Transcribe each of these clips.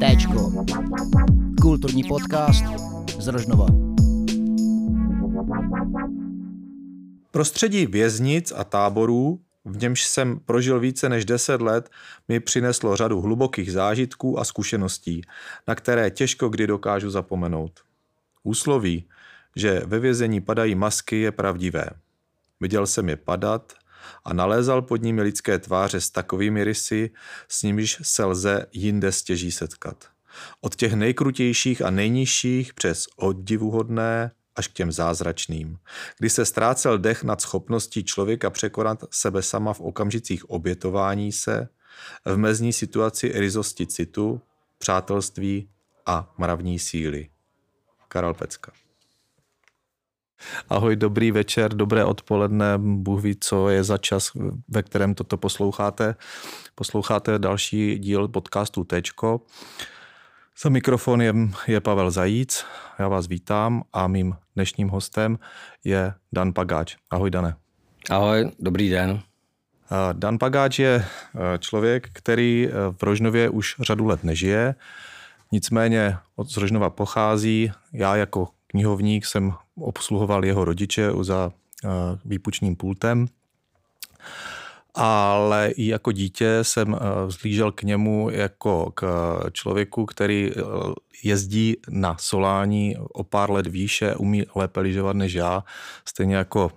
Téčko. Kulturní podcast z Rožnova. Prostředí věznic a táborů, v němž jsem prožil více než 10 let, mi přineslo řadu hlubokých zážitků a zkušeností, na které těžko kdy dokážu zapomenout. Úsloví, že ve vězení padají masky, je pravdivé. Viděl jsem je padat a nalézal pod nimi lidské tváře s takovými rysy, s nimiž se lze jinde stěží setkat. Od těch nejkrutějších a nejnižších přes oddivuhodné až k těm zázračným, kdy se ztrácel dech nad schopností člověka překonat sebe sama v okamžicích obětování se, v mezní situaci rizosti citu, přátelství a mravní síly. Karel Pecka. Ahoj, dobrý večer, dobré odpoledne, Bůh ví, co je za čas, ve kterém toto posloucháte. Posloucháte další díl podcastu Tečko. Za mikrofonem je Pavel Zajíc, já vás vítám a mým dnešním hostem je Dan Pagáč. Ahoj, Dane. Ahoj, dobrý den. Dan Pagáč je člověk, který v Rožnově už řadu let nežije, nicméně od Rožnova pochází. Já jako knihovník jsem obsluhoval jeho rodiče za výpučním pultem ale i jako dítě jsem vzlížel k němu jako k člověku, který jezdí na solání o pár let výše, umí lépe lyžovat než já, stejně jako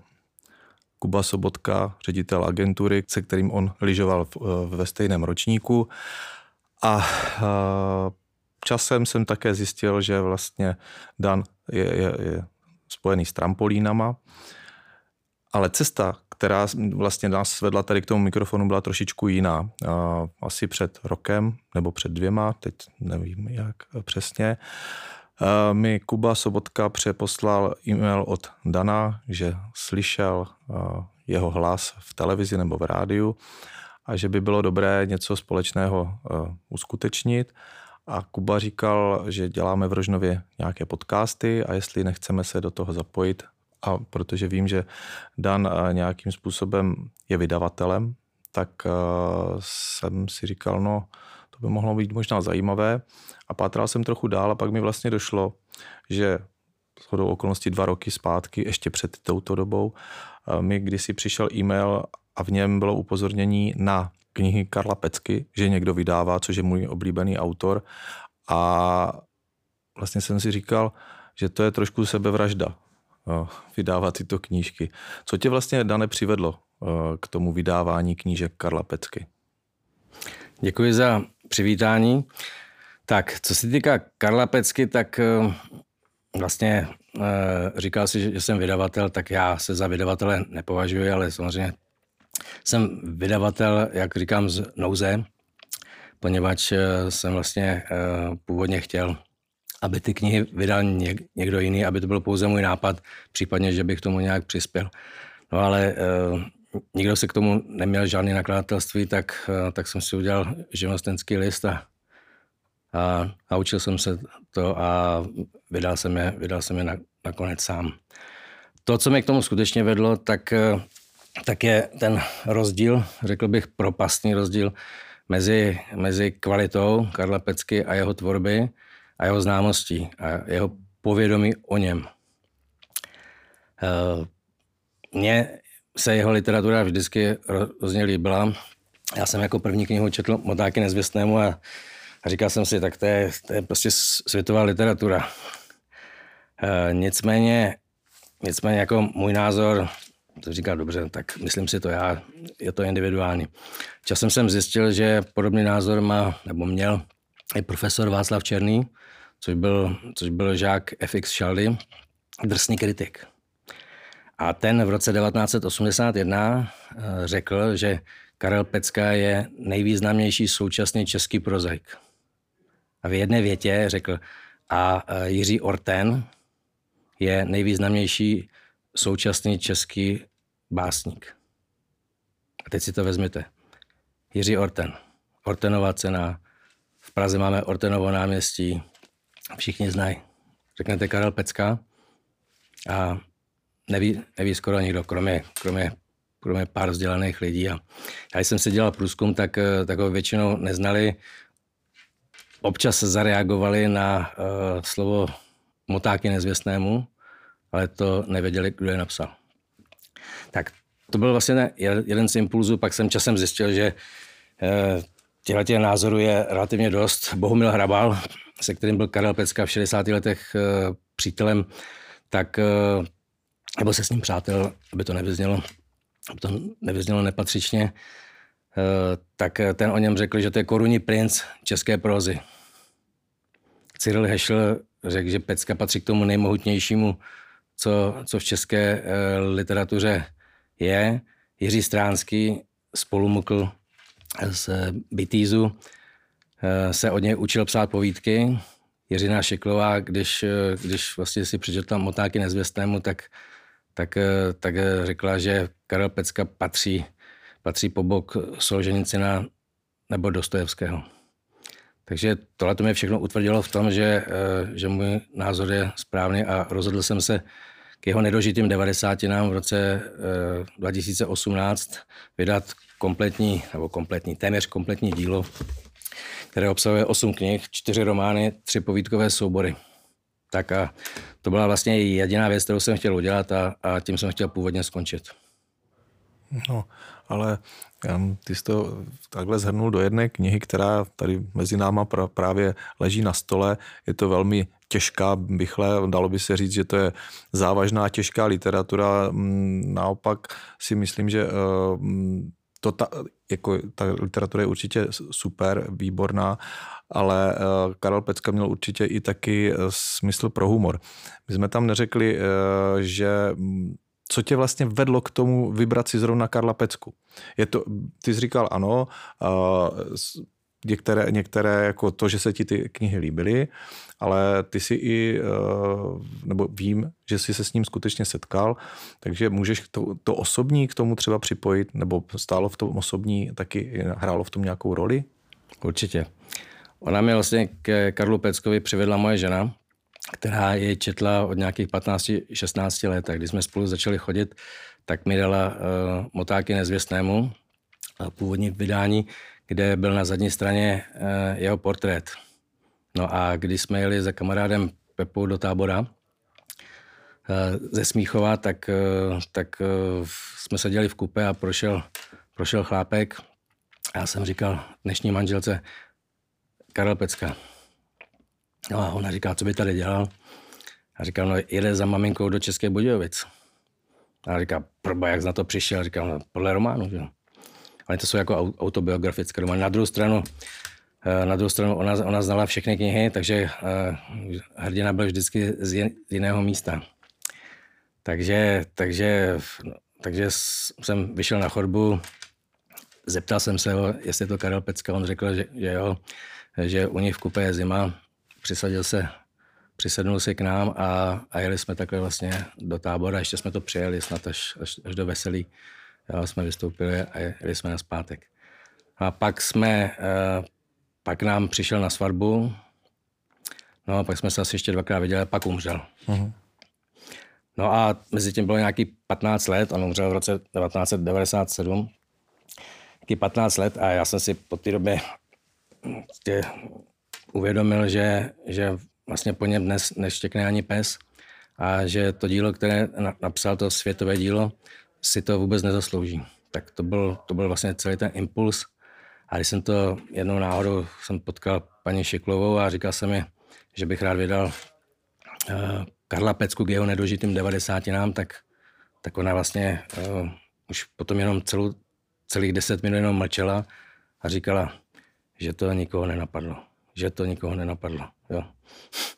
Kuba Sobotka, ředitel agentury, se kterým on lyžoval ve stejném ročníku. A časem jsem také zjistil, že vlastně Dan je, je, je spojený s trampolínama, ale cesta, která vlastně nás vedla tady k tomu mikrofonu, byla trošičku jiná. Asi před rokem nebo před dvěma, teď nevím jak přesně, mi Kuba Sobotka přeposlal e-mail od Dana, že slyšel jeho hlas v televizi nebo v rádiu a že by bylo dobré něco společného uskutečnit. A Kuba říkal, že děláme v Rožnově nějaké podcasty a jestli nechceme se do toho zapojit, a protože vím, že Dan eh, nějakým způsobem je vydavatelem, tak eh, jsem si říkal, no, to by mohlo být možná zajímavé. A pátral jsem trochu dál a pak mi vlastně došlo, že shodou okolností dva roky zpátky, ještě před touto dobou, eh, mi kdysi přišel e-mail a v něm bylo upozornění na knihy Karla Pecky, že někdo vydává, což je můj oblíbený autor. A vlastně jsem si říkal, že to je trošku sebevražda, vydávat tyto knížky. Co tě vlastně, Dane, přivedlo eh, k tomu vydávání knížek Karla Pecky? Děkuji za přivítání. Tak, co se týká Karla Pecky, tak eh, vlastně eh, říkal si, že jsem vydavatel, tak já se za vydavatele nepovažuji, ale samozřejmě jsem vydavatel, jak říkám, z nouze, poněvadž jsem vlastně původně chtěl aby ty knihy vydal někdo jiný, aby to byl pouze můj nápad, případně, že bych tomu nějak přispěl. No ale uh, nikdo se k tomu neměl žádný nakladatelství, tak, tak jsem si udělal živnostenský list a, a naučil jsem se to a vydal jsem je, vydal jsem je na, nakonec sám. To, co mě k tomu skutečně vedlo, tak, tak je ten rozdíl, řekl bych propastný rozdíl mezi, mezi kvalitou Karla Pecky a jeho tvorby a jeho známostí a jeho povědomí o něm. Eh, mně se jeho literatura vždycky hrozně líbila. Já jsem jako první knihu četl Motáky nezvěstnému a, říkal jsem si, tak to je, to je prostě světová literatura. E, nicméně, nicméně jako můj názor, to říká dobře, tak myslím si to já, je to individuální. Časem jsem zjistil, že podobný názor má, nebo měl i profesor Václav Černý, což byl, což byl žák FX Šaldy, drsný kritik. A ten v roce 1981 eh, řekl, že Karel Pecka je nejvýznamnější současný český prozaik. A v jedné větě řekl, a eh, Jiří Orten je nejvýznamnější současný český básník. A teď si to vezměte. Jiří Orten. Ortenová cena. V Praze máme Ortenovo náměstí všichni znají. Řeknete Karel Pecka a neví, neví skoro nikdo, kromě, kromě kromě pár vzdělaných lidí. A já jsem si dělal průzkum, tak, tak ho většinou neznali. Občas zareagovali na uh, slovo motáky nezvěstnému, ale to nevěděli, kdo je napsal. Tak to byl vlastně jeden z impulzů, pak jsem časem zjistil, že uh, těchto názorů je relativně dost. Bohumil Hrabal, se kterým byl Karel Pecka v 60. letech uh, přítelem, tak uh, nebo se s ním přátel, aby to nevyznělo, aby to nevyznělo nepatřičně, tak ten o něm řekl, že to je korunní princ české prózy. Cyril Hešl řekl, že Pecka patří k tomu nejmohutnějšímu, co, co v české e, literatuře je. Jiří Stránský spolumukl z Bitýzu, e, se od něj učil psát povídky. Jiřina Šeklová, když, když vlastně si přečetla Motáky nezvěstému, tak, tak, tak řekla, že Karel Pecka patří, patří po bok Solženicina nebo Dostojevského. Takže tohle to mě všechno utvrdilo v tom, že, eh, že můj názor je správný a rozhodl jsem se k jeho nedožitým 90 nám v roce 2018 eh, vydat kompletní, nebo kompletní, téměř kompletní dílo, které obsahuje 8 knih, 4 romány, 3 povídkové soubory. Tak a to byla vlastně jediná věc, kterou jsem chtěl udělat a, a tím jsem chtěl původně skončit. No, ale ty jsi to takhle zhrnul do jedné knihy, která tady mezi náma právě leží na stole. Je to velmi těžká, bychle, dalo by se říct, že to je závažná, těžká literatura. Mm, naopak si myslím, že eh, to ta, jako, ta literatura je určitě super, výborná, ale eh, Karel Pecka měl určitě i taky eh, smysl pro humor. My jsme tam neřekli, že mm, co tě vlastně vedlo k tomu vybrat si zrovna Karla Pecku? Je to, ty jsi říkal ano, uh, některé, některé jako to, že se ti ty knihy líbily, ale ty si i, uh, nebo vím, že jsi se s ním skutečně setkal, takže můžeš to, to osobní k tomu třeba připojit, nebo stálo v tom osobní taky, hrálo v tom nějakou roli? Určitě. Ona mě vlastně k Karlu Peckovi přivedla moje žena, která je četla od nějakých 15-16 let. A když jsme spolu začali chodit, tak mi dala uh, motáky nezvěstnému, původní vydání, kde byl na zadní straně uh, jeho portrét. No a když jsme jeli za kamarádem Pepou do tábora uh, ze Smíchova, tak, uh, tak uh, jsme seděli v kupe a prošel, prošel chlápek. Já jsem říkal dnešní manželce Karel Pecka, No a ona říká, co by tady dělal? A říkám, no jede za maminkou do České Budějovic. A říká, proba, jak na to přišel? Říkám, no, podle románu, že Ale to jsou jako autobiografické romány. Na druhou stranu, eh, na druhou stranu ona, ona znala všechny knihy, takže eh, hrdina byl vždycky z jiného místa. Takže, takže, takže jsem vyšel na chodbu, zeptal jsem se ho, jestli je to Karel Pecka, on řekl, že, že jo, že u nich v kupé je zima, přisadil se, přisednul se k nám a, a jeli jsme takhle vlastně do tábora. Ještě jsme to přijeli snad až, až, až do Veselí. Jo, jsme vystoupili a jeli jsme na zpátek. A pak jsme, eh, pak nám přišel na svatbu, no a pak jsme se asi ještě dvakrát viděli a pak umřel. Uh-huh. No a mezi tím bylo nějaký 15 let, on umřel v roce 1997, nějaký 15 let a já jsem si po té době tě, uvědomil, že, že vlastně po něm dnes neštěkne ani pes a že to dílo, které napsal, to světové dílo, si to vůbec nezaslouží. Tak to byl, to byl vlastně celý ten impuls. A když jsem to jednou náhodou jsem potkal paní Šiklovou a říkal jsem mi, že bych rád vydal uh, Karla Pecku k jeho nedožitým devadesátinám, tak, tak ona vlastně uh, už potom jenom celou, celých deset minut jenom mlčela a říkala, že to nikoho nenapadlo že to nikoho nenapadlo. Jo.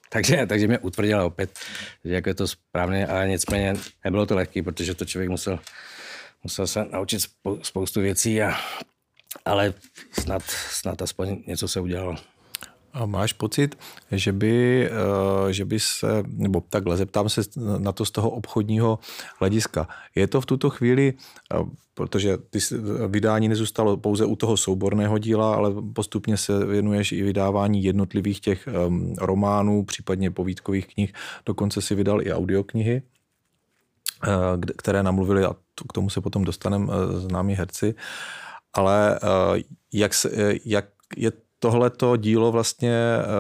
takže, takže mě utvrdila opět, že jako je to správně, ale nicméně nebylo to lehké, protože to člověk musel, musel se naučit spoustu věcí, a, ale snad, snad aspoň něco se udělalo. A máš pocit, že by, eh, že by se, nebo takhle, zeptám se na to z toho obchodního hlediska. Je to v tuto chvíli, eh, protože ty vydání nezůstalo pouze u toho souborného díla, ale postupně se věnuješ i vydávání jednotlivých těch románů, případně povídkových knih, dokonce si vydal i audioknihy. které namluvili, a k tomu se potom dostaneme známí herci, ale jak, se, jak je tohleto dílo vlastně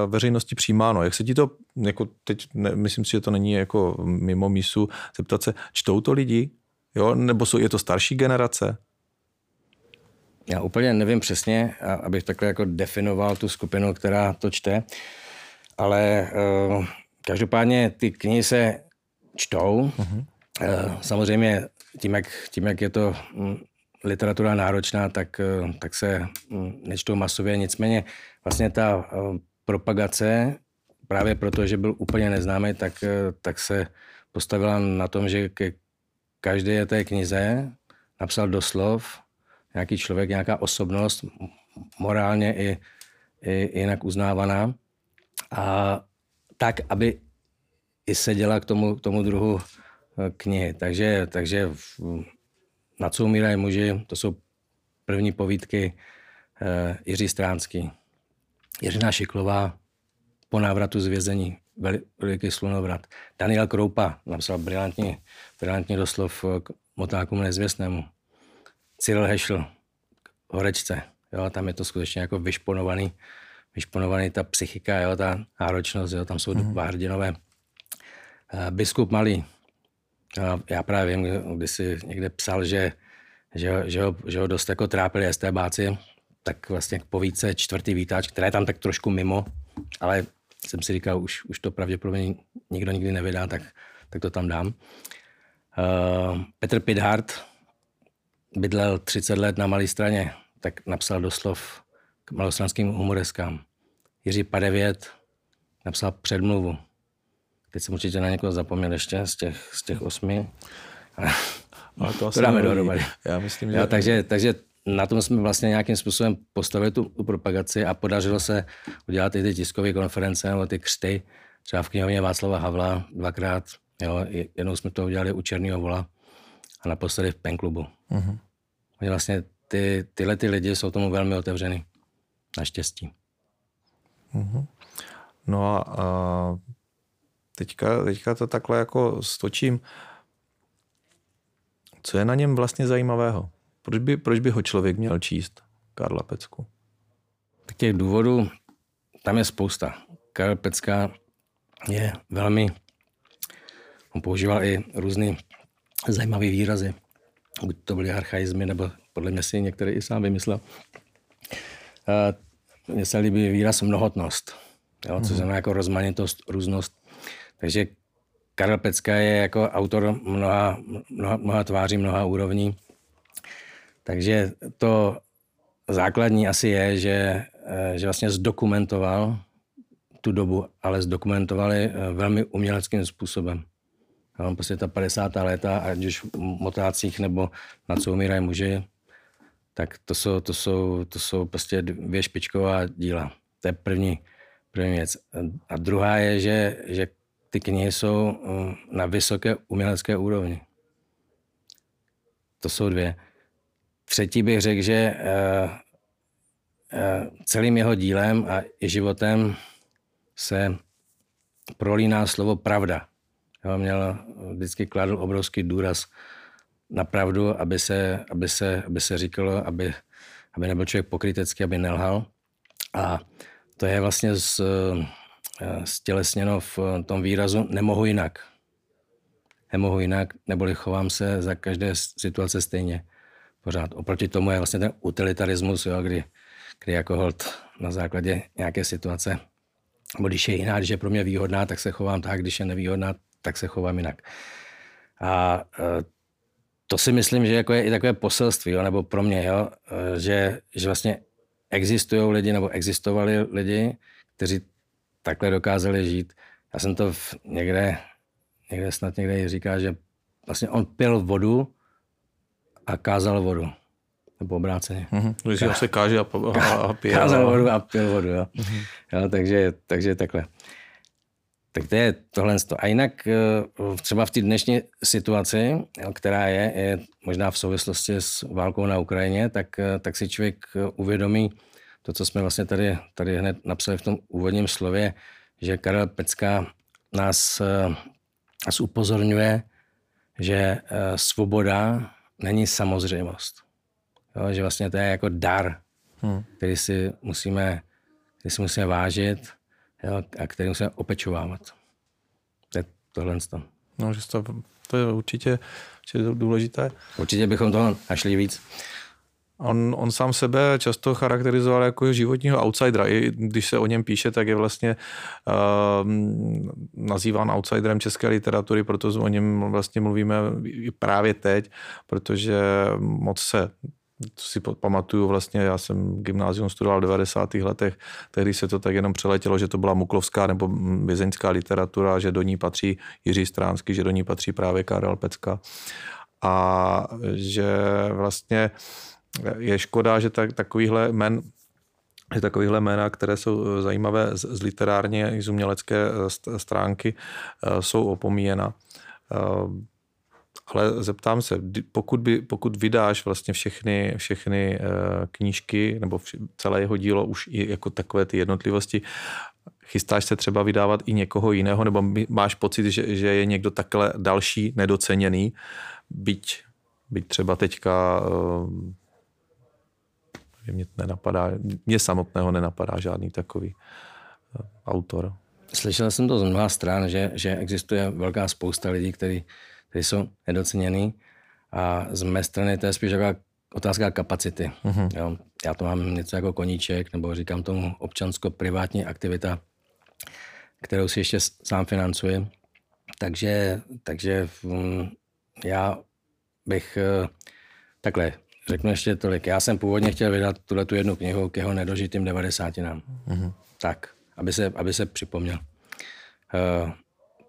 veřejnosti přijímáno? Jak se ti to, jako teď ne, myslím si, že to není jako mimo mísu, zeptat se, čtou to lidi? Jo? Nebo jsou, je to starší generace? Já úplně nevím přesně, abych takhle jako definoval tu skupinu, která to čte, ale uh, každopádně ty knihy se čtou. Uh-huh. Uh, samozřejmě tím jak, tím, jak je to um, literatura náročná, tak, uh, tak se um, nečtou masově. Nicméně vlastně ta uh, propagace, právě proto, že byl úplně neznámý, tak, uh, tak se postavila na tom, že ke každé té knize napsal doslov nějaký člověk, nějaká osobnost, morálně i, i jinak uznávaná. A tak, aby i seděla k tomu, k tomu druhu eh, knihy. Takže, takže v, na co umírají muži, to jsou první povídky uh, Jiří Stránský. Jiřina Šiklová po návratu z vězení, veliký slunovrat. Daniel Kroupa napsal brilantní, brilantní doslov k motákům nezvěstnému. Cyril Hešl, horečce. Jo, tam je to skutečně jako vyšponovaný, vyšponovaný ta psychika, jo, ta náročnost, jo, tam jsou mm-hmm. dva hrdinové. Uh, biskup Malý, já právě vím, když si někde psal, že, že, že, ho, že ho dost jako trápili STBáci, tak vlastně k povíce čtvrtý vítač, která je tam tak trošku mimo, ale jsem si říkal, už, už to pravděpodobně nikdo nikdy nevydá, tak, tak to tam dám. Uh, Petr Pidhart, bydlel 30 let na Malé straně, tak napsal doslov k malostranským humoreskám. Jiří Padevět napsal předmluvu. Teď jsem určitě na někoho zapomněl ještě z těch, z těch osmi. Ale to, to dáme dohromady. Já myslím, že... Jo, takže, takže na tom jsme vlastně nějakým způsobem postavili tu, tu propagaci a podařilo se udělat i ty tiskové konference nebo ty křty. Třeba v knihovně Václava Havla dvakrát. Jo, jednou jsme to udělali u Černého vola a naposledy v penklubu. Uh-huh. Oni vlastně ty, tyhle ty lidi jsou tomu velmi otevřený. Naštěstí. Uh-huh. No a, a teďka, teďka to takhle jako stočím. Co je na něm vlastně zajímavého? Proč by, proč by ho člověk měl číst, Karla Pecku? Tak těch důvodů tam je spousta. Karel Pecka je velmi, on používal i různé zajímavé výrazy. Buď to byly archaizmy, nebo podle mě si některý i sám vymyslel. Mně se líbí výraz mnohotnost, jo, co mhm. znamená jako rozmanitost, různost. Takže Karel Pecka je jako autor mnoha, mnoha, mnoha tváří, mnoha úrovní. Takže to základní asi je, že, že vlastně zdokumentoval tu dobu, ale zdokumentovali eh, velmi uměleckým způsobem. Jo, prostě ta 50. léta, ať už v motácích nebo na co umírají muži, tak to jsou, to jsou, to jsou prostě dvě špičková díla. To je první, první věc. A druhá je, že, že ty knihy jsou um, na vysoké umělecké úrovni. To jsou dvě. Třetí bych řekl, že uh, uh, celým jeho dílem a i životem se prolíná slovo pravda. Jo, měl vždycky kladl obrovský důraz na pravdu, aby se, aby se, aby se říkalo, aby, aby nebyl člověk pokrytecký, aby nelhal. A to je vlastně z, stělesněno v tom výrazu nemohu jinak. Nemohu jinak, neboli chovám se za každé situace stejně. Pořád. Oproti tomu je vlastně ten utilitarismus, jo, kdy, kdy jako hold na základě nějaké situace, nebo když je jiná, když je pro mě výhodná, tak se chovám tak, když je nevýhodná, tak se chovám jinak. A e, to si myslím, že jako je i takové poselství, jo, nebo pro mě, jo, že, že vlastně existují lidi, nebo existovali lidi, kteří takhle dokázali žít. Já jsem to v někde, někde snad někde říká, že vlastně on pil vodu a kázal vodu. Nebo obráceně. Mm-hmm. Se káže a, a, a pije. Kázal vodu a pil vodu, jo. Mm-hmm. jo takže, takže takhle. Tak to je tohle. A jinak eh, třeba v té dnešní situaci, která je, je možná v souvislosti s válkou na Ukrajině, tak, eh, tak si člověk eh, uvědomí to, co jsme vlastně tady, tady hned napsali v tom úvodním slově, že Karel Pecka nás, nás upozorňuje, že eh, svoboda není samozřejmost. Jo, že vlastně to je jako dar, hmm. který si musíme, který si musíme vážit jo, a který musíme opečovávat. To je tohle. No, že to, to je určitě, určitě důležité. Určitě bychom toho našli víc. On, on sám sebe často charakterizoval jako životního outsidera. I když se o něm píše, tak je vlastně uh, nazýván outsiderem české literatury, proto o něm vlastně mluvíme právě teď, protože moc se to si pamatuju vlastně, já jsem gymnázium studoval v 90. letech, tehdy se to tak jenom přeletělo, že to byla muklovská nebo vězeňská literatura, že do ní patří Jiří Stránský, že do ní patří právě Karel Pecka a že vlastně je škoda, že tak, takovýhle men že takovýhle jména, které jsou zajímavé z, literárně i z umělecké eh, stránky, eh, jsou opomíjena. Eh, ale zeptám se, pokud, by, pokud vydáš vlastně všechny, všechny knížky nebo celé jeho dílo už i jako takové ty jednotlivosti, chystáš se třeba vydávat i někoho jiného, nebo máš pocit, že, že je někdo takhle další nedoceněný, byť, byť třeba teďka mě nenapadá, mě samotného nenapadá žádný takový eh, autor. Slyšel jsem to z mnoha stran, že, že existuje velká spousta lidí, kteří, jsou nedocenění a z mé strany to je spíš taková otázka kapacity. Uh-huh. Jo, já to mám něco jako koníček, nebo říkám tomu občansko-privátní aktivita, kterou si ještě sám financuji. Takže, takže um, já bych uh, takhle, Řeknu ještě tolik. Já jsem původně chtěl vydat tuhle tu jednu knihu k jeho nedožitým devadesátinám. Mm-hmm. Tak, aby se, aby se připomněl. Uh,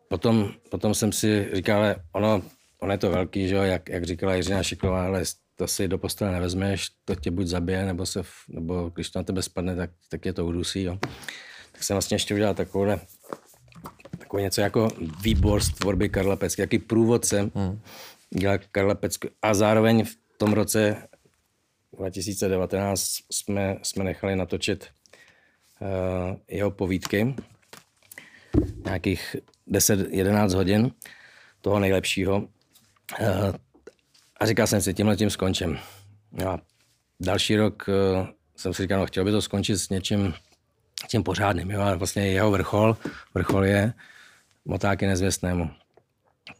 potom, potom jsem si říkal, ale ono, ono je to velký, že jo, jak, jak říkala Jiřina Šiklová, ale to si do postele nevezmeš, to tě buď zabije, nebo, se, nebo když to na tebe spadne, tak, tak je to udusí. Jo. Tak jsem vlastně ještě udělal takovouhle, takový něco jako výbor z tvorby Karla Pecky, jaký průvodce hmm. dělal Karla Pecky a zároveň v tom roce 2019 jsme, jsme nechali natočit uh, jeho povídky, nějakých 10-11 hodin toho nejlepšího. Uh, a říkal jsem si, tímhle tím skončím. No a další rok uh, jsem si říkal, no, chtěl by to skončit s něčím tím pořádným. Jo? A vlastně jeho vrchol, vrchol je Motáky nezvěstnému.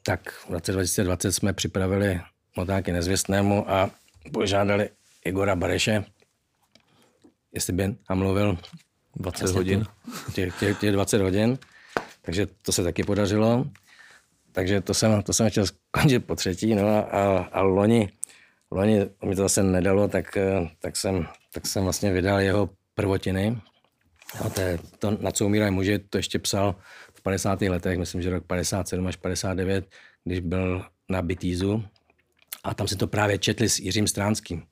Tak v roce 2020 jsme připravili motáky nezvěstnému a požádali Igora Bareše, jestli by nám mluvil 20 hodin. Těch, těch, těch 20 hodin. Takže to se taky podařilo. Takže to jsem, to jsem chtěl skončit po třetí. No a, a, a loni, loni mi to zase nedalo, tak, tak, jsem, tak jsem vlastně vydal jeho prvotiny. No, to, je, to, na co umírají muži, to ještě psal v 50. letech, myslím, že rok 57 až 59, když byl na Bitízu, a tam si to právě četli s Jiřím Stránským.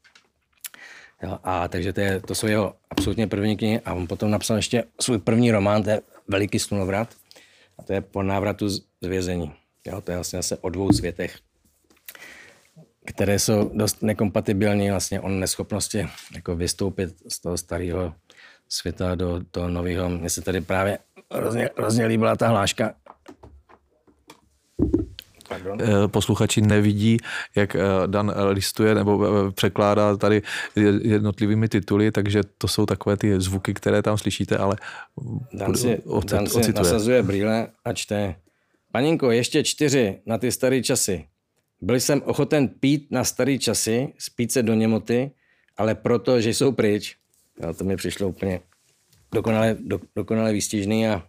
Jo, a takže to, je, to jsou jeho absolutně první knihy a on potom napsal ještě svůj první román, to je Veliký slunovrat a to je po návratu z vězení. Jo, to je vlastně zase o dvou světech, které jsou dost nekompatibilní, vlastně on neschopnosti jako vystoupit z toho starého světa do toho nového. Mně se tady právě hrozně, hrozně líbila ta hláška, Eh, posluchači nevidí, jak eh, Dan listuje nebo eh, překládá tady jednotlivými tituly, takže to jsou takové ty zvuky, které tam slyšíte, ale Dan si, Dan si nasazuje brýle a čte. Paninko, ještě čtyři na ty staré časy. Byl jsem ochoten pít na staré časy, spít se do němoty, ale proto, že jsou pryč. Jo, to mi přišlo úplně dokonale, do, dokonale výstižný a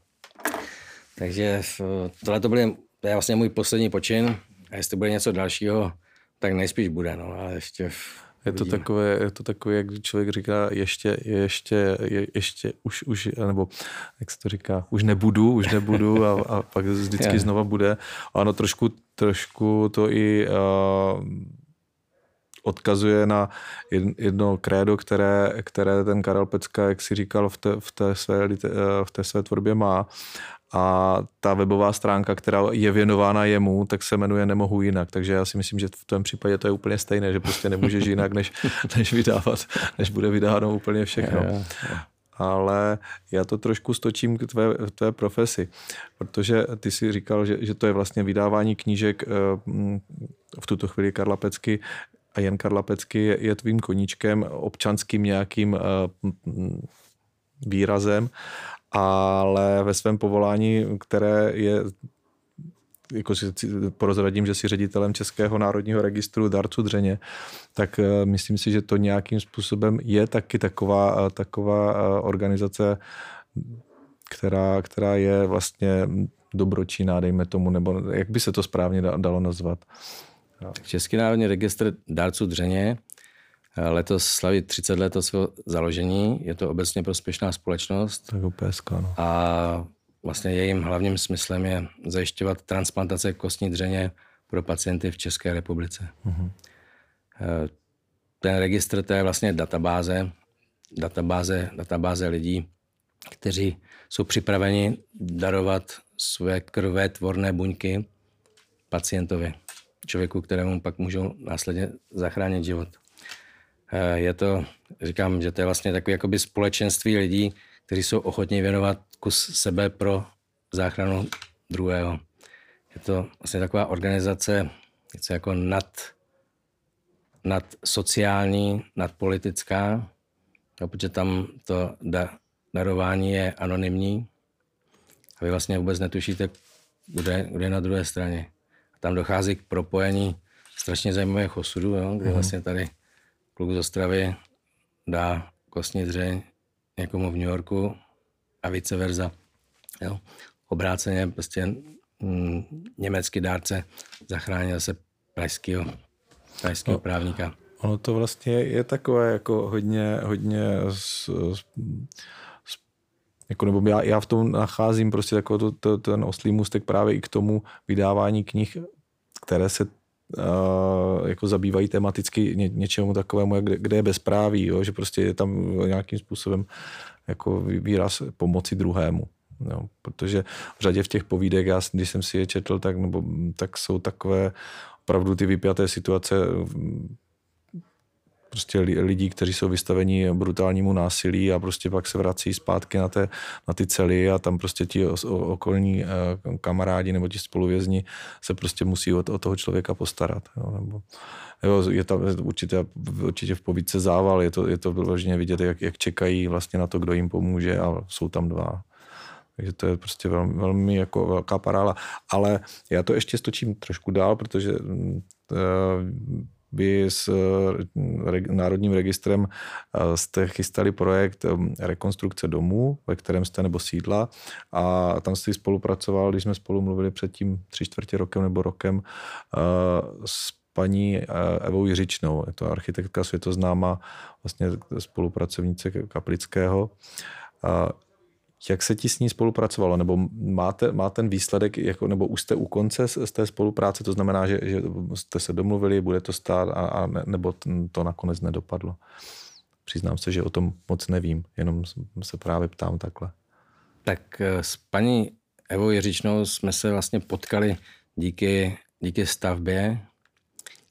takže tohle to byly to je vlastně můj poslední počin a jestli bude něco dalšího, tak nejspíš bude, no, ale ještě je to, takové, je to takové, jak člověk říká, ještě, ještě, je, ještě, už, už, nebo jak se to říká, už nebudu, už nebudu a, a pak vždycky znova bude. Ano, trošku, trošku to i uh, odkazuje na jedno krédo, které, které ten Karel Pecka, jak si říkal, v té, v té, své, v té své tvorbě má a ta webová stránka, která je věnována jemu, tak se jmenuje Nemohu jinak. Takže já si myslím, že v tom případě to je úplně stejné, že prostě nemůžeš jinak, než, než vydávat, než bude vydáno úplně všechno. ale já to trošku stočím k tvé, tvé profesi, protože ty si říkal, že, že to je vlastně vydávání knížek eh, v tuto chvíli Karla Pecky a Jan Karla Pecky je, je tvým koníčkem, občanským nějakým eh, výrazem, ale ve svém povolání, které je jako si porozradím, že si ředitelem Českého národního registru darců dřeně, tak eh, myslím si, že to nějakým způsobem je taky taková, eh, taková organizace, která, která je vlastně dobročinná, dejme tomu, nebo jak by se to správně dalo nazvat? Český národní registr dárců dřeně letos slaví 30 let od svého založení. Je to obecně prospěšná společnost. Tak úplně no. A Vlastně jejím hlavním smyslem je zajišťovat transplantace kostní dřeně pro pacienty v České republice. Mm-hmm. Ten registr to je vlastně databáze, databáze, databáze lidí, kteří jsou připraveni darovat své krvé tvorné buňky pacientovi, člověku, kterému pak můžou následně zachránit život. Eh, je to, říkám, že to je vlastně takové jakoby společenství lidí, kteří jsou ochotní věnovat kus sebe pro záchranu druhého. Je to vlastně taková organizace něco jako nad, nad sociální, nadpolitická, protože tam to da, darování je anonymní a vy vlastně vůbec netušíte, kdo je, kdo je na druhé straně. Tam dochází k propojení strašně zajímavých osudů, jo, kde mm-hmm. vlastně tady kluk z Ostravy dá kostní dřeň někomu v New Yorku a vice versa. Jo. Obráceně prostě mm, německý dárce zachránil se pražského, pražského no, právníka. Ono to vlastně je takové jako hodně, hodně s, s, s, jako nebo já, já v tom nacházím prostě takový to, to, ten oslý můstek právě i k tomu vydávání knih, které se Uh, jako zabývají tematicky ně, něčemu takovému, kde, kde je bezpráví, jo? že prostě je tam nějakým způsobem jako výraz pomoci druhému. Jo, protože v řadě v těch povídek, já, když jsem si je četl, tak, nebo, tak jsou takové opravdu ty vypjaté situace prostě lidí, kteří jsou vystaveni brutálnímu násilí a prostě pak se vrací zpátky na, té, na ty cely a tam prostě ti okolní eh, kamarádi nebo ti spoluvězni se prostě musí o, o toho člověka postarat. Jo, nebo, jo, je tam určitě, určitě v povídce zával, je to, je to vyloženě vidět, jak, jak čekají vlastně na to, kdo jim pomůže a jsou tam dva. Takže to je prostě velmi, velmi jako velká parála. Ale já to ještě stočím trošku dál, protože vy s eh, Národním registrem eh, jste chystali projekt rekonstrukce domů, ve kterém jste nebo sídla a tam jste spolupracoval, když jsme spolu mluvili před tím tři čtvrtě rokem nebo rokem s paní Evou Jiřičnou. Je to architektka světoznáma, vlastně spolupracovnice Kaplického. Jak se ti s ní spolupracovalo? Nebo máte, má ten výsledek, jako, nebo už jste u konce z, z té spolupráce, to znamená, že, že jste se domluvili, bude to stát, a, a ne, nebo to nakonec nedopadlo? Přiznám se, že o tom moc nevím, jenom se právě ptám takhle. Tak eh, s paní Evou Jiřičnou jsme se vlastně potkali díky, díky stavbě,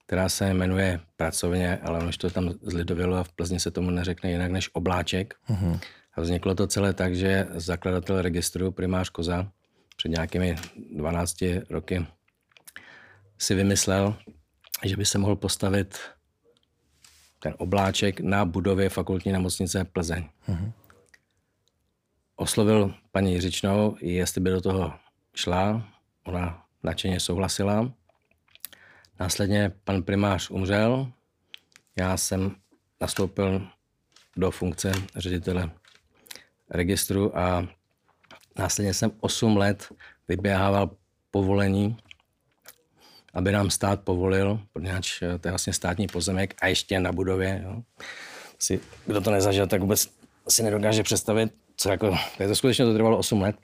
která se jmenuje pracovně, ale už to tam zlidovělo a v Plzni se tomu neřekne jinak než obláček. Uh-huh. A vzniklo to celé tak, že zakladatel registru, primář Koza, před nějakými 12 roky si vymyslel, že by se mohl postavit ten obláček na budově fakultní nemocnice Plzeň. Uh-huh. Oslovil paní Jiřičnou, jestli by do toho šla. Ona nadšeně souhlasila. Následně pan primář umřel. Já jsem nastoupil do funkce ředitele registru a následně jsem 8 let vyběhával povolení, aby nám stát povolil, protože to je vlastně státní pozemek a ještě na budově. Jo. Si, kdo to nezažil, tak vůbec si nedokáže představit, co jako, to skutečně to trvalo 8 let.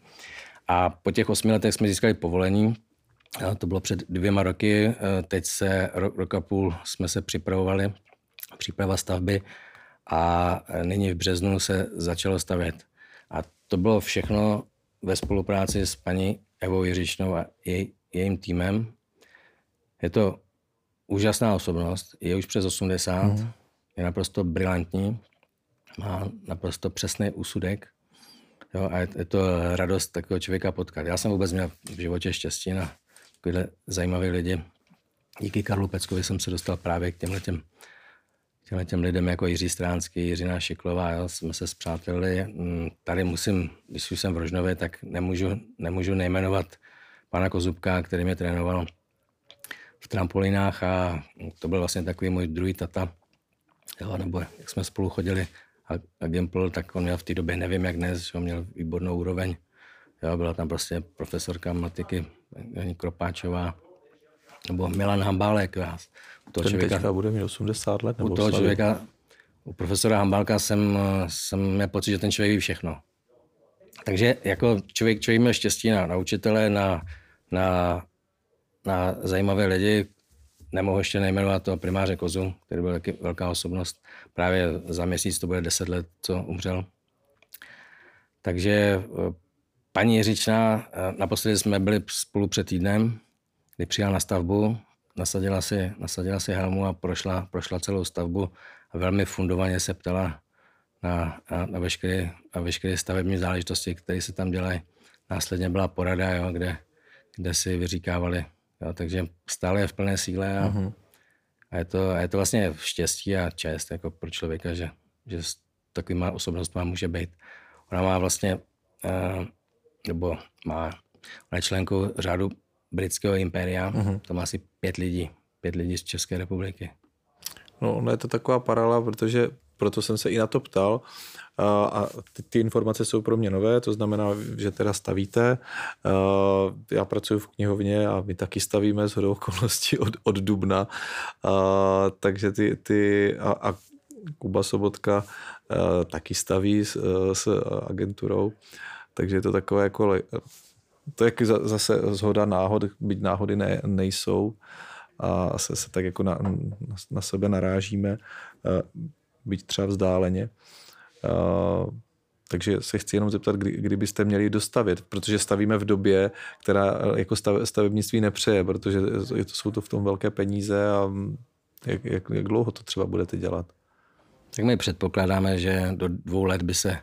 A po těch 8 letech jsme získali povolení, to bylo před dvěma roky, teď se rok, rok a půl jsme se připravovali, příprava stavby a nyní v březnu se začalo stavět. A to bylo všechno ve spolupráci s paní Evou Jiřičnou a jej, jejím týmem. Je to úžasná osobnost, je už přes 80, mm. je naprosto brilantní má naprosto přesný úsudek jo, a je, je to radost takového člověka potkat. Já jsem vůbec měl v životě štěstí na takovýhle zajímavé lidi. Díky Karlu Peckovi jsem se dostal právě k těmhle těm, těmhle těm lidem jako Jiří Stránský, Jiřina Šiklová, jo, jsme se zpřátelili. Mm, tady musím, když už jsem v Rožnově, tak nemůžu, nemůžu nejmenovat pana Kozubka, který mě trénoval v trampolinách a to byl vlastně takový můj druhý tata, jo, nebo jak jsme spolu chodili a, a Gimpl, tak on měl v té době, nevím jak dnes, že měl výbornou úroveň. Jo, byla tam prostě profesorka matiky Janí Kropáčová, nebo Milan Hambálek. Já, u toho Ten člověka, teďka bude mít 80 let. Nebo u toho slavit. člověka, u profesora Hambálka jsem, jsem měl pocit, že ten člověk ví všechno. Takže jako člověk, člověk měl štěstí na, na učitele, na, na, na zajímavé lidi, nemohu ještě nejmenovat toho primáře Kozu, který byl taky velká osobnost. Právě za měsíc to bude 10 let, co umřel. Takže eh, paní Jiřičná, eh, naposledy jsme byli spolu před týdnem, kdy přijela na stavbu, nasadila si, nasadila si helmu a prošla, prošla celou stavbu a velmi fundovaně se ptala na, na, na veškeré, na veškeré stavební záležitosti, které se tam dělají. Následně byla porada, jo, kde, kde si vyříkávali Jo, takže stále je v plné síle a, uh-huh. a, je, to, a je to vlastně štěstí a čest jako pro člověka, že, že takovýma osobnostma může být. Ona má vlastně, uh, nebo má, ona je členkou řádu britského impéria, uh-huh. to má asi pět lidí, pět lidí z České republiky. No, ono je to taková paralela, protože proto jsem se i na to ptal, a ty, ty informace jsou pro mě nové, to znamená, že teda stavíte. Já pracuji v knihovně a my taky stavíme z okolností od, od dubna, takže ty, ty a, a Kuba Sobotka taky staví s, s agenturou, takže je to takové jako to je zase zhoda náhod, byť náhody ne, nejsou a se, se tak jako na, na sebe narážíme, byť třeba vzdáleně. Uh, takže se chci jenom zeptat, kdy, kdybyste měli dostavit, protože stavíme v době, která jako stav, stavebnictví nepřeje, protože je to, jsou to v tom velké peníze a jak, jak, jak dlouho to třeba budete dělat? Tak my předpokládáme, že do dvou let by se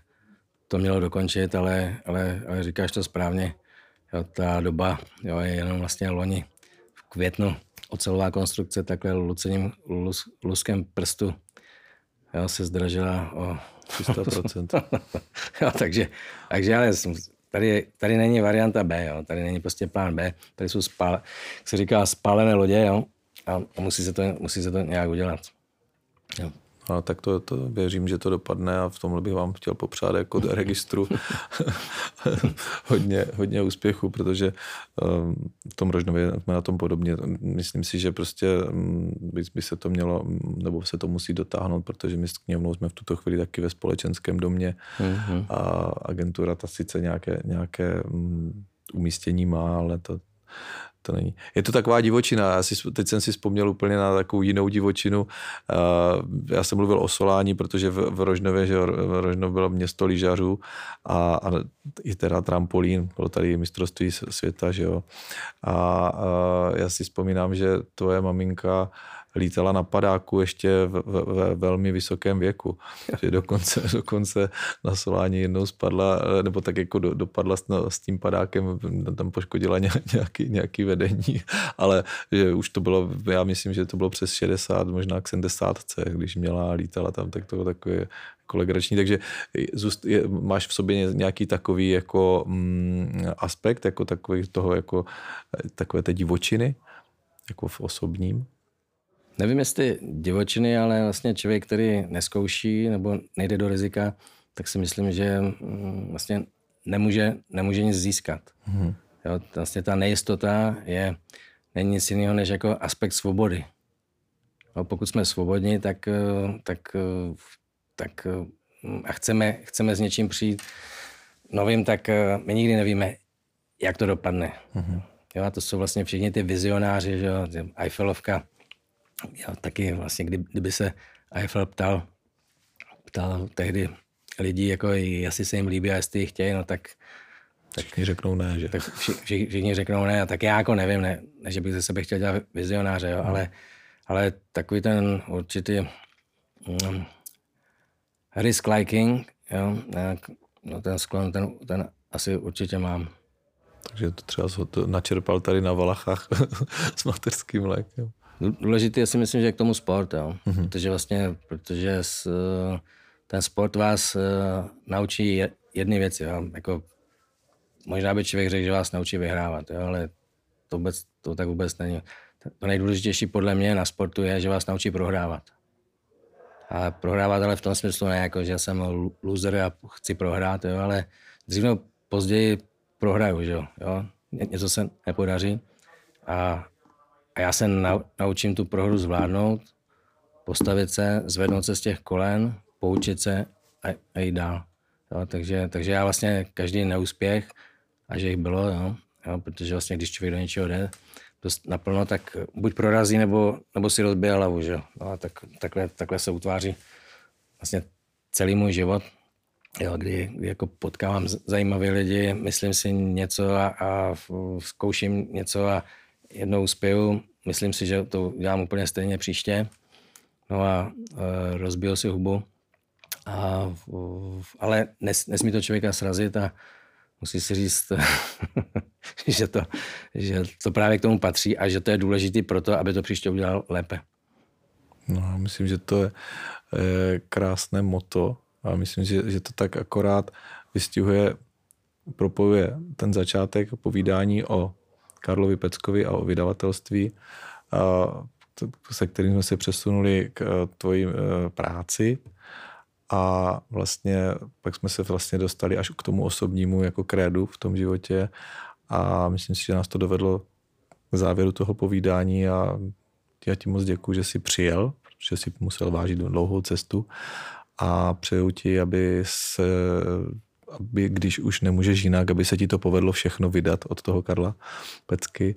to mělo dokončit, ale, ale, ale říkáš to správně. Jo, ta doba jo, je jenom vlastně loni v květnu ocelová konstrukce takhle lucením lus, luskem prstu jo, se zdražila o 300%. jo, takže, takže ale tady, tady není varianta B, jo. tady není prostě plán B, tady jsou spál, jak se říká, spálené lodě jo. a musí se, to, musí se to nějak udělat. Jo. A tak to, to věřím, že to dopadne a v tomhle bych vám chtěl popřát jako do registru hodně, hodně úspěchu, protože um, v tom Rožnově jsme na tom podobně. Myslím si, že prostě um, by, by se to mělo, nebo se to musí dotáhnout, protože my s knihovnou jsme v tuto chvíli taky ve společenském domě mm-hmm. a agentura ta sice nějaké, nějaké um, umístění má, ale to, to není. Je to taková divočina. Já si, teď jsem si vzpomněl úplně na takovou jinou divočinu. Já jsem mluvil o solání, protože v, v Rožnově, že Rožnov bylo město lyžařů a, a i teda trampolín, bylo tady mistrovství světa, že jo. A, a já si vzpomínám, že tvoje maminka lítala na padáku ještě ve velmi vysokém věku. Že dokonce, dokonce na solání jednou spadla, nebo tak jako do, dopadla s, no, s tím padákem, tam poškodila nějaký, nějaký vedení, ale že už to bylo, já myslím, že to bylo přes 60, možná k 70, když měla lítala tam, tak to bylo takové jako legrační, takže zůst, je, máš v sobě nějaký takový jako mm, aspekt, jako takový toho, jako takové té divočiny, jako v osobním? Nevím jestli divočiny, ale vlastně člověk, který neskouší nebo nejde do rizika, tak si myslím, že mm, vlastně nemůže, nemůže nic získat. Hmm. Jo, vlastně ta nejistota je, není nic jiného než jako aspekt svobody. Jo, pokud jsme svobodní, tak, eh, tak, eh, tak eh, a chceme, chceme s něčím přijít novým, tak my nikdy nevíme, jak to dopadne. Hmm. Jo, a to jsou vlastně všichni ty vizionáři, že jo, Eiffelovka, jo, taky vlastně, kdy, kdyby se Eiffel ptal, ptal tehdy lidí, jako jestli se jim líbí a jestli ji chtějí, no tak tak všichni řeknou ne, že? Tak vši, všichni řeknou ne, tak já jako nevím, ne, ne že bych ze sebe chtěl dělat vizionáře, jo, no. ale, ale takový ten určitý, mm, risk liking, jo, no ten sklon, ten, ten asi určitě mám. Takže to třeba to načerpal tady na Valachách s materským mlékem. Důležité je si myslím, že k tomu sport, jo. Mm-hmm. protože vlastně, protože s, ten sport vás uh, naučí jedny věci, jo. jako možná by člověk řekl, že vás naučí vyhrávat, jo, ale to, vůbec, to tak vůbec není. To nejdůležitější podle mě na sportu je, že vás naučí prohrávat. A prohrávat ale v tom smyslu ne, jako že jsem loser a chci prohrát, jo, ale dřív nebo později prohraju, že jo, jo. Něco se nepodaří a, a já se nau, naučím tu prohru zvládnout, postavit se, zvednout se z těch kolen, poučit se a, a jít dál. Jo, takže, takže já vlastně každý neúspěch, a že jich bylo, jo, jo, protože vlastně když člověk do něčeho jde dost naplno, tak buď prorazí, nebo, nebo si rozbije hlavu, že. No a tak, takhle, takhle se utváří vlastně celý můj život, jo, kdy, kdy jako potkávám zajímavé lidi, myslím si něco a, a zkouším něco a jednou uspěju, myslím si, že to dělám úplně stejně příště, no a e, rozbiju si hubu, a, ale nes, nesmí to člověka srazit a musí si říct, že, to, že to právě k tomu patří a že to je důležité pro to, aby to příště udělal lépe. No, myslím, že to je krásné moto a myslím, že, že to tak akorát vystihuje, propojuje ten začátek povídání o Karlovi Peckovi a o vydavatelství, se kterým jsme se přesunuli k eh, tvojí eh, práci. A vlastně pak jsme se vlastně dostali až k tomu osobnímu jako krédu v tom životě. A myslím si, že nás to dovedlo k závěru toho povídání a já ti moc děkuji, že jsi přijel, protože jsi musel vážit dlouhou cestu. A přeju ti, aby se aby když už nemůžeš jinak, aby se ti to povedlo všechno vydat od toho Karla Pecky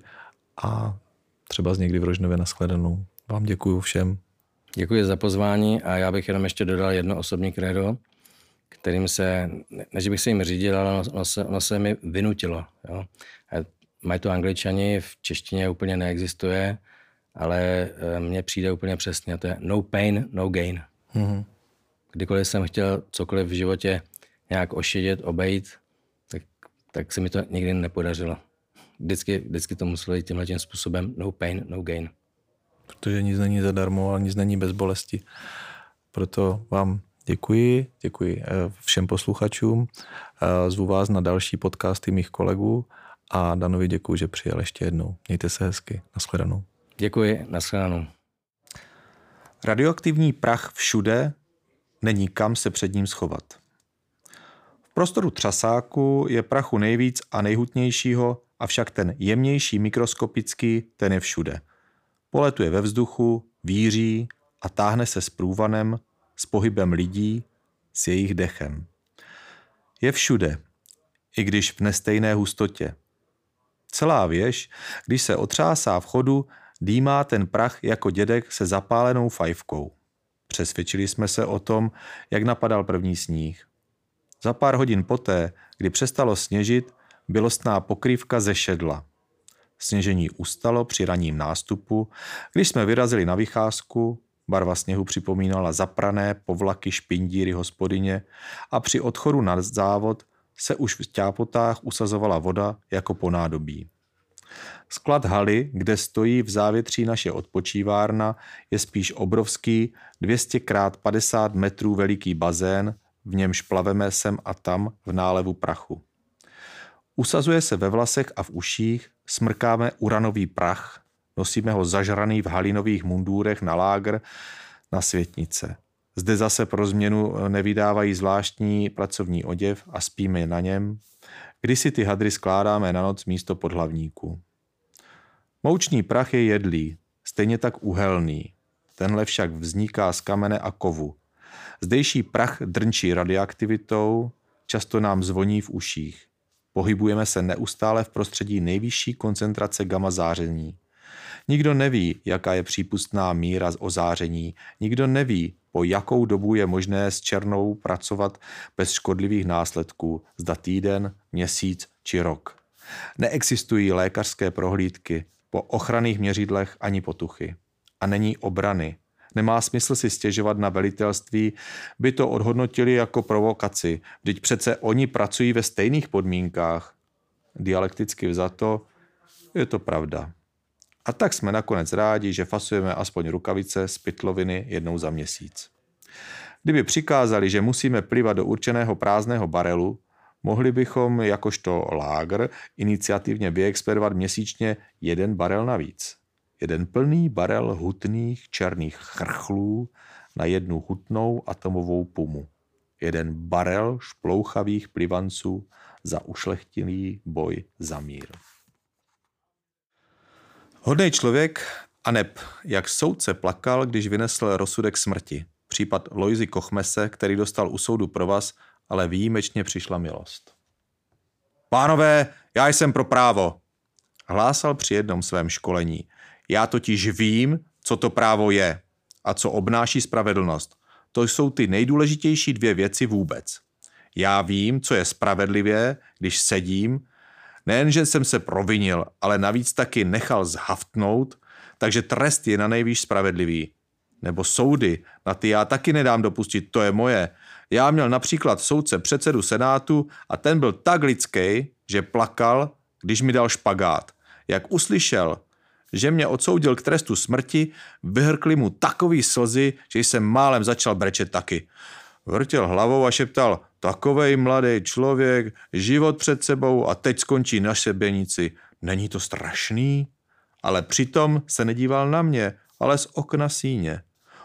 a třeba z někdy v Rožnově nashledanou. Vám děkuji všem. Děkuji za pozvání a já bych jenom ještě dodal jedno osobní kredo, kterým se, než bych se jim řídil, ale ono, se, ono se mi vynutilo. Jo. Mají to angličani, v češtině úplně neexistuje, ale eh, mně přijde úplně přesně, to je no pain, no gain. Mm-hmm. Kdykoliv jsem chtěl cokoliv v životě nějak ošidit, obejít, tak, tak se mi to nikdy nepodařilo. Vždycky, vždycky to muselo jít tímhle tím způsobem no pain, no gain protože nic není zadarmo a nic není bez bolesti. Proto vám děkuji, děkuji eh, všem posluchačům, eh, zvu vás na další podcasty mých kolegů a Danovi děkuji, že přijel ještě jednou. Mějte se hezky. Naschledanou. Děkuji, naschledanou. Radioaktivní prach všude, není kam se před ním schovat. V prostoru třasáku je prachu nejvíc a nejhutnějšího, avšak ten jemnější mikroskopický, ten je všude – Poletuje ve vzduchu, víří a táhne se s průvanem, s pohybem lidí, s jejich dechem. Je všude, i když v nestejné hustotě. Celá věž, když se otřásá v chodu, dýmá ten prach jako dědek se zapálenou fajfkou. Přesvědčili jsme se o tom, jak napadal první sníh. Za pár hodin poté, kdy přestalo sněžit, bylostná pokrývka zešedla. Sněžení ustalo při raním nástupu, když jsme vyrazili na vycházku, barva sněhu připomínala zaprané povlaky špindíry hospodyně a při odchodu na závod se už v ťápotách usazovala voda jako po nádobí. Sklad haly, kde stojí v závětří naše odpočívárna, je spíš obrovský 200 x 50 metrů veliký bazén, v němž plaveme sem a tam v nálevu prachu. Usazuje se ve vlasech a v uších, smrkáme uranový prach, nosíme ho zažraný v halinových mundúrech na lágr na světnice. Zde zase pro změnu nevydávají zvláštní pracovní oděv a spíme na něm, kdy si ty hadry skládáme na noc místo podhlavníků. Moučný prach je jedlý, stejně tak uhelný. Tenhle však vzniká z kamene a kovu. Zdejší prach drnčí radioaktivitou, často nám zvoní v uších. Pohybujeme se neustále v prostředí nejvyšší koncentrace gamma záření. Nikdo neví, jaká je přípustná míra ozáření. Nikdo neví, po jakou dobu je možné s černou pracovat bez škodlivých následků, zda týden, měsíc či rok. Neexistují lékařské prohlídky po ochranných měřidlech ani potuchy. A není obrany. Nemá smysl si stěžovat na velitelství, by to odhodnotili jako provokaci. Vždyť přece oni pracují ve stejných podmínkách. Dialekticky vzato je to pravda. A tak jsme nakonec rádi, že fasujeme aspoň rukavice z pytloviny jednou za měsíc. Kdyby přikázali, že musíme plivat do určeného prázdného barelu, mohli bychom jakožto lágr iniciativně vyexpedovat měsíčně jeden barel navíc. Jeden plný barel hutných černých chrchlů na jednu hutnou atomovou pumu. Jeden barel šplouchavých plivanců za ušlechtilý boj za mír. Hodný člověk a neb, jak soudce plakal, když vynesl rozsudek smrti. Případ Loizy Kochmese, který dostal u soudu provaz, ale výjimečně přišla milost. Pánové, já jsem pro právo, hlásal při jednom svém školení. Já totiž vím, co to právo je a co obnáší spravedlnost. To jsou ty nejdůležitější dvě věci vůbec. Já vím, co je spravedlivě, když sedím, nejenže jsem se provinil, ale navíc taky nechal zhaftnout, takže trest je na nejvýš spravedlivý. Nebo soudy, na ty já taky nedám dopustit, to je moje. Já měl například soudce předsedu senátu a ten byl tak lidský, že plakal, když mi dal špagát. Jak uslyšel, že mě odsoudil k trestu smrti, vyhrkli mu takový slzy, že jsem málem začal brečet taky. Vrtěl hlavou a šeptal, takovej mladý člověk, život před sebou a teď skončí na šebenici. Není to strašný? Ale přitom se nedíval na mě, ale z okna síně.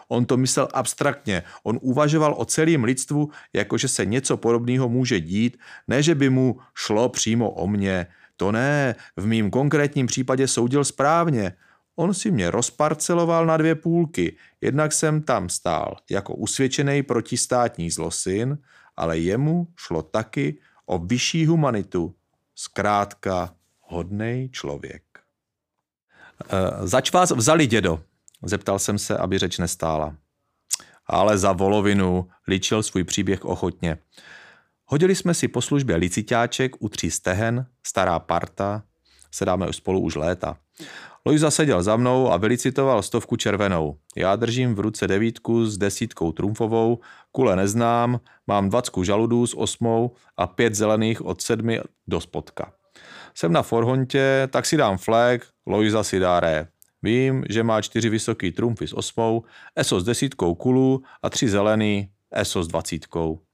On to myslel abstraktně, on uvažoval o celém lidstvu, jakože se něco podobného může dít, ne že by mu šlo přímo o mě. To ne, v mým konkrétním případě soudil správně. On si mě rozparceloval na dvě půlky. Jednak jsem tam stál jako usvědčený protistátní zlosin, ale jemu šlo taky o vyšší humanitu. Zkrátka hodnej člověk. E, zač vás vzali, dědo? Zeptal jsem se, aby řeč nestála. Ale za volovinu ličil svůj příběh ochotně. Hodili jsme si po službě licitáček u tří stehen, stará parta, sedáme spolu už léta. Lojza seděl za mnou a vylicitoval stovku červenou. Já držím v ruce devítku s desítkou trumfovou, kule neznám, mám dvacku žaludů s osmou a pět zelených od sedmi do spodka. Jsem na forhontě, tak si dám flag, Lojza si dá ré. Vím, že má čtyři vysoký trumfy s osmou, ESO s desítkou kulů a tři zelený, ESO s dvacítkou.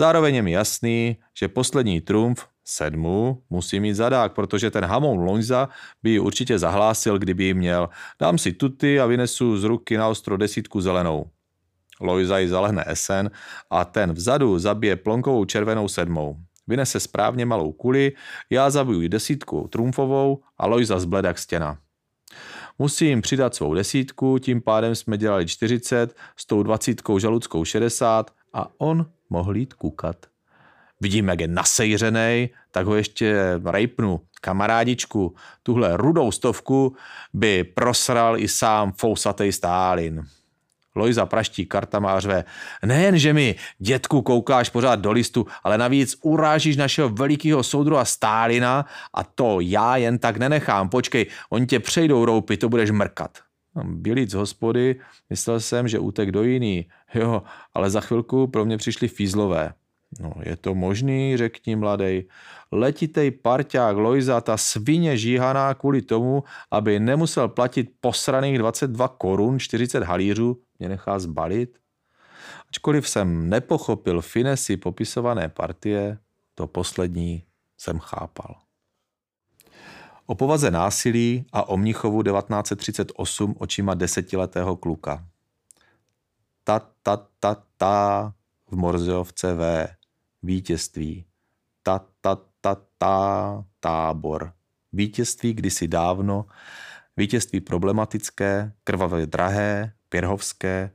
Zároveň je mi jasný, že poslední trumf, sedmu, musí mít zadák, protože ten Hamon Lonza by ji určitě zahlásil, kdyby ji měl. Dám si tuty a vynesu z ruky na ostro desítku zelenou. Lojza ji zalehne esen a ten vzadu zabije plonkovou červenou sedmou. Vynese správně malou kuli, já zabiju desítku trumfovou a Lojza zbled stěna. Musím přidat svou desítku, tím pádem jsme dělali 40, s tou dvacítkou žaludskou 60 a on mohl jít kukat. Vidím, jak je nasejřený, tak ho ještě rejpnu. Kamarádičku, tuhle rudou stovku by prosral i sám fousatej Stálin. Lojza praští kartama a řve, nejen, že mi, dětku, koukáš pořád do listu, ale navíc urážíš našeho velikého soudruha Stálina a to já jen tak nenechám. Počkej, oni tě přejdou roupy, to budeš mrkat. Bělíc z hospody, myslel jsem, že útek do jiný. Jo, ale za chvilku pro mě přišli fízlové. No, je to možný, řekni mladej. Letitej parťák Lojza, ta svině žíhaná kvůli tomu, aby nemusel platit posraných 22 korun 40 halířů, mě nechá zbalit. Ačkoliv jsem nepochopil finesy popisované partie, to poslední jsem chápal. O povaze násilí a o Mnichovu 1938 očima desetiletého kluka. Ta, ta, ta, ta v Morzeovce V. Vítězství. Ta, ta, ta, ta, tábor. Vítězství kdysi dávno, vítězství problematické, krvavě drahé, pěrhovské,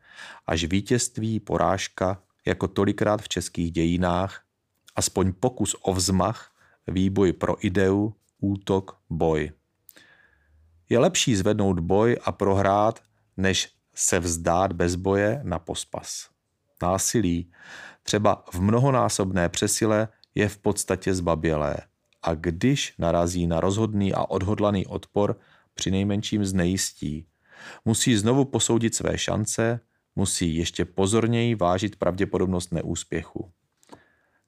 až vítězství, porážka, jako tolikrát v českých dějinách, aspoň pokus o vzmach, výboj pro ideu, útok, boj. Je lepší zvednout boj a prohrát, než se vzdát bez boje na pospas. Násilí, třeba v mnohonásobné přesile, je v podstatě zbabělé a když narazí na rozhodný a odhodlaný odpor, při nejmenším znejistí. Musí znovu posoudit své šance, musí ještě pozorněji vážit pravděpodobnost neúspěchu.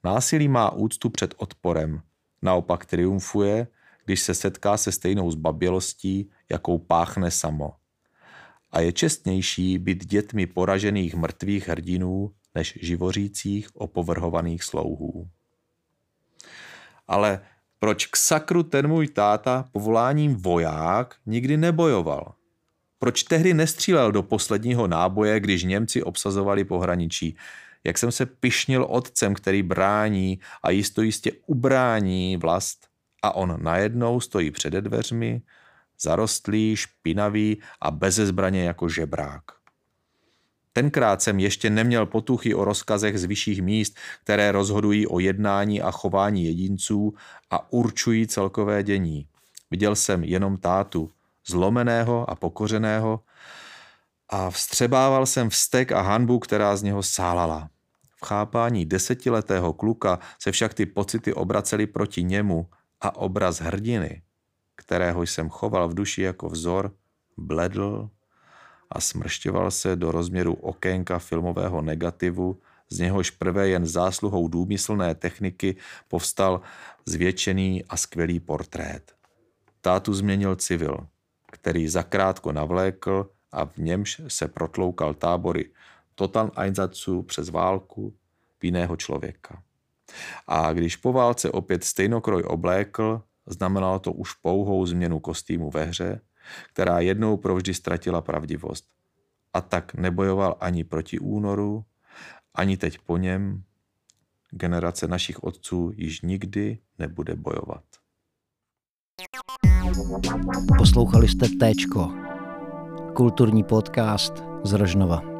Násilí má úctu před odporem, naopak triumfuje, když se setká se stejnou zbabělostí, jakou páchne samo. A je čestnější být dětmi poražených mrtvých hrdinů, než živořících opovrhovaných slouhů. Ale proč k sakru ten můj táta povoláním voják nikdy nebojoval? Proč tehdy nestřílel do posledního náboje, když Němci obsazovali pohraničí? Jak jsem se pišnil otcem, který brání a jisto jistě ubrání vlast a on najednou stojí před dveřmi, zarostlý, špinavý a beze zbraně jako žebrák. Tenkrát jsem ještě neměl potuchy o rozkazech z vyšších míst, které rozhodují o jednání a chování jedinců a určují celkové dění. Viděl jsem jenom tátu, zlomeného a pokořeného, a vstřebával jsem vztek a hanbu, která z něho sálala. V chápání desetiletého kluka se však ty pocity obracely proti němu a obraz hrdiny, kterého jsem choval v duši jako vzor, bledl a smršťoval se do rozměru okénka filmového negativu, z něhož prvé jen zásluhou důmyslné techniky povstal zvětšený a skvělý portrét. Tátu změnil civil, který zakrátko navlékl a v němž se protloukal tábory Total Einsatzů přes válku jiného člověka. A když po válce opět stejnokroj oblékl, znamenalo to už pouhou změnu kostýmu ve hře, která jednou provždy ztratila pravdivost. A tak nebojoval ani proti únoru, ani teď po něm. Generace našich otců již nikdy nebude bojovat. Poslouchali jste Téčko, kulturní podcast z Rožnova.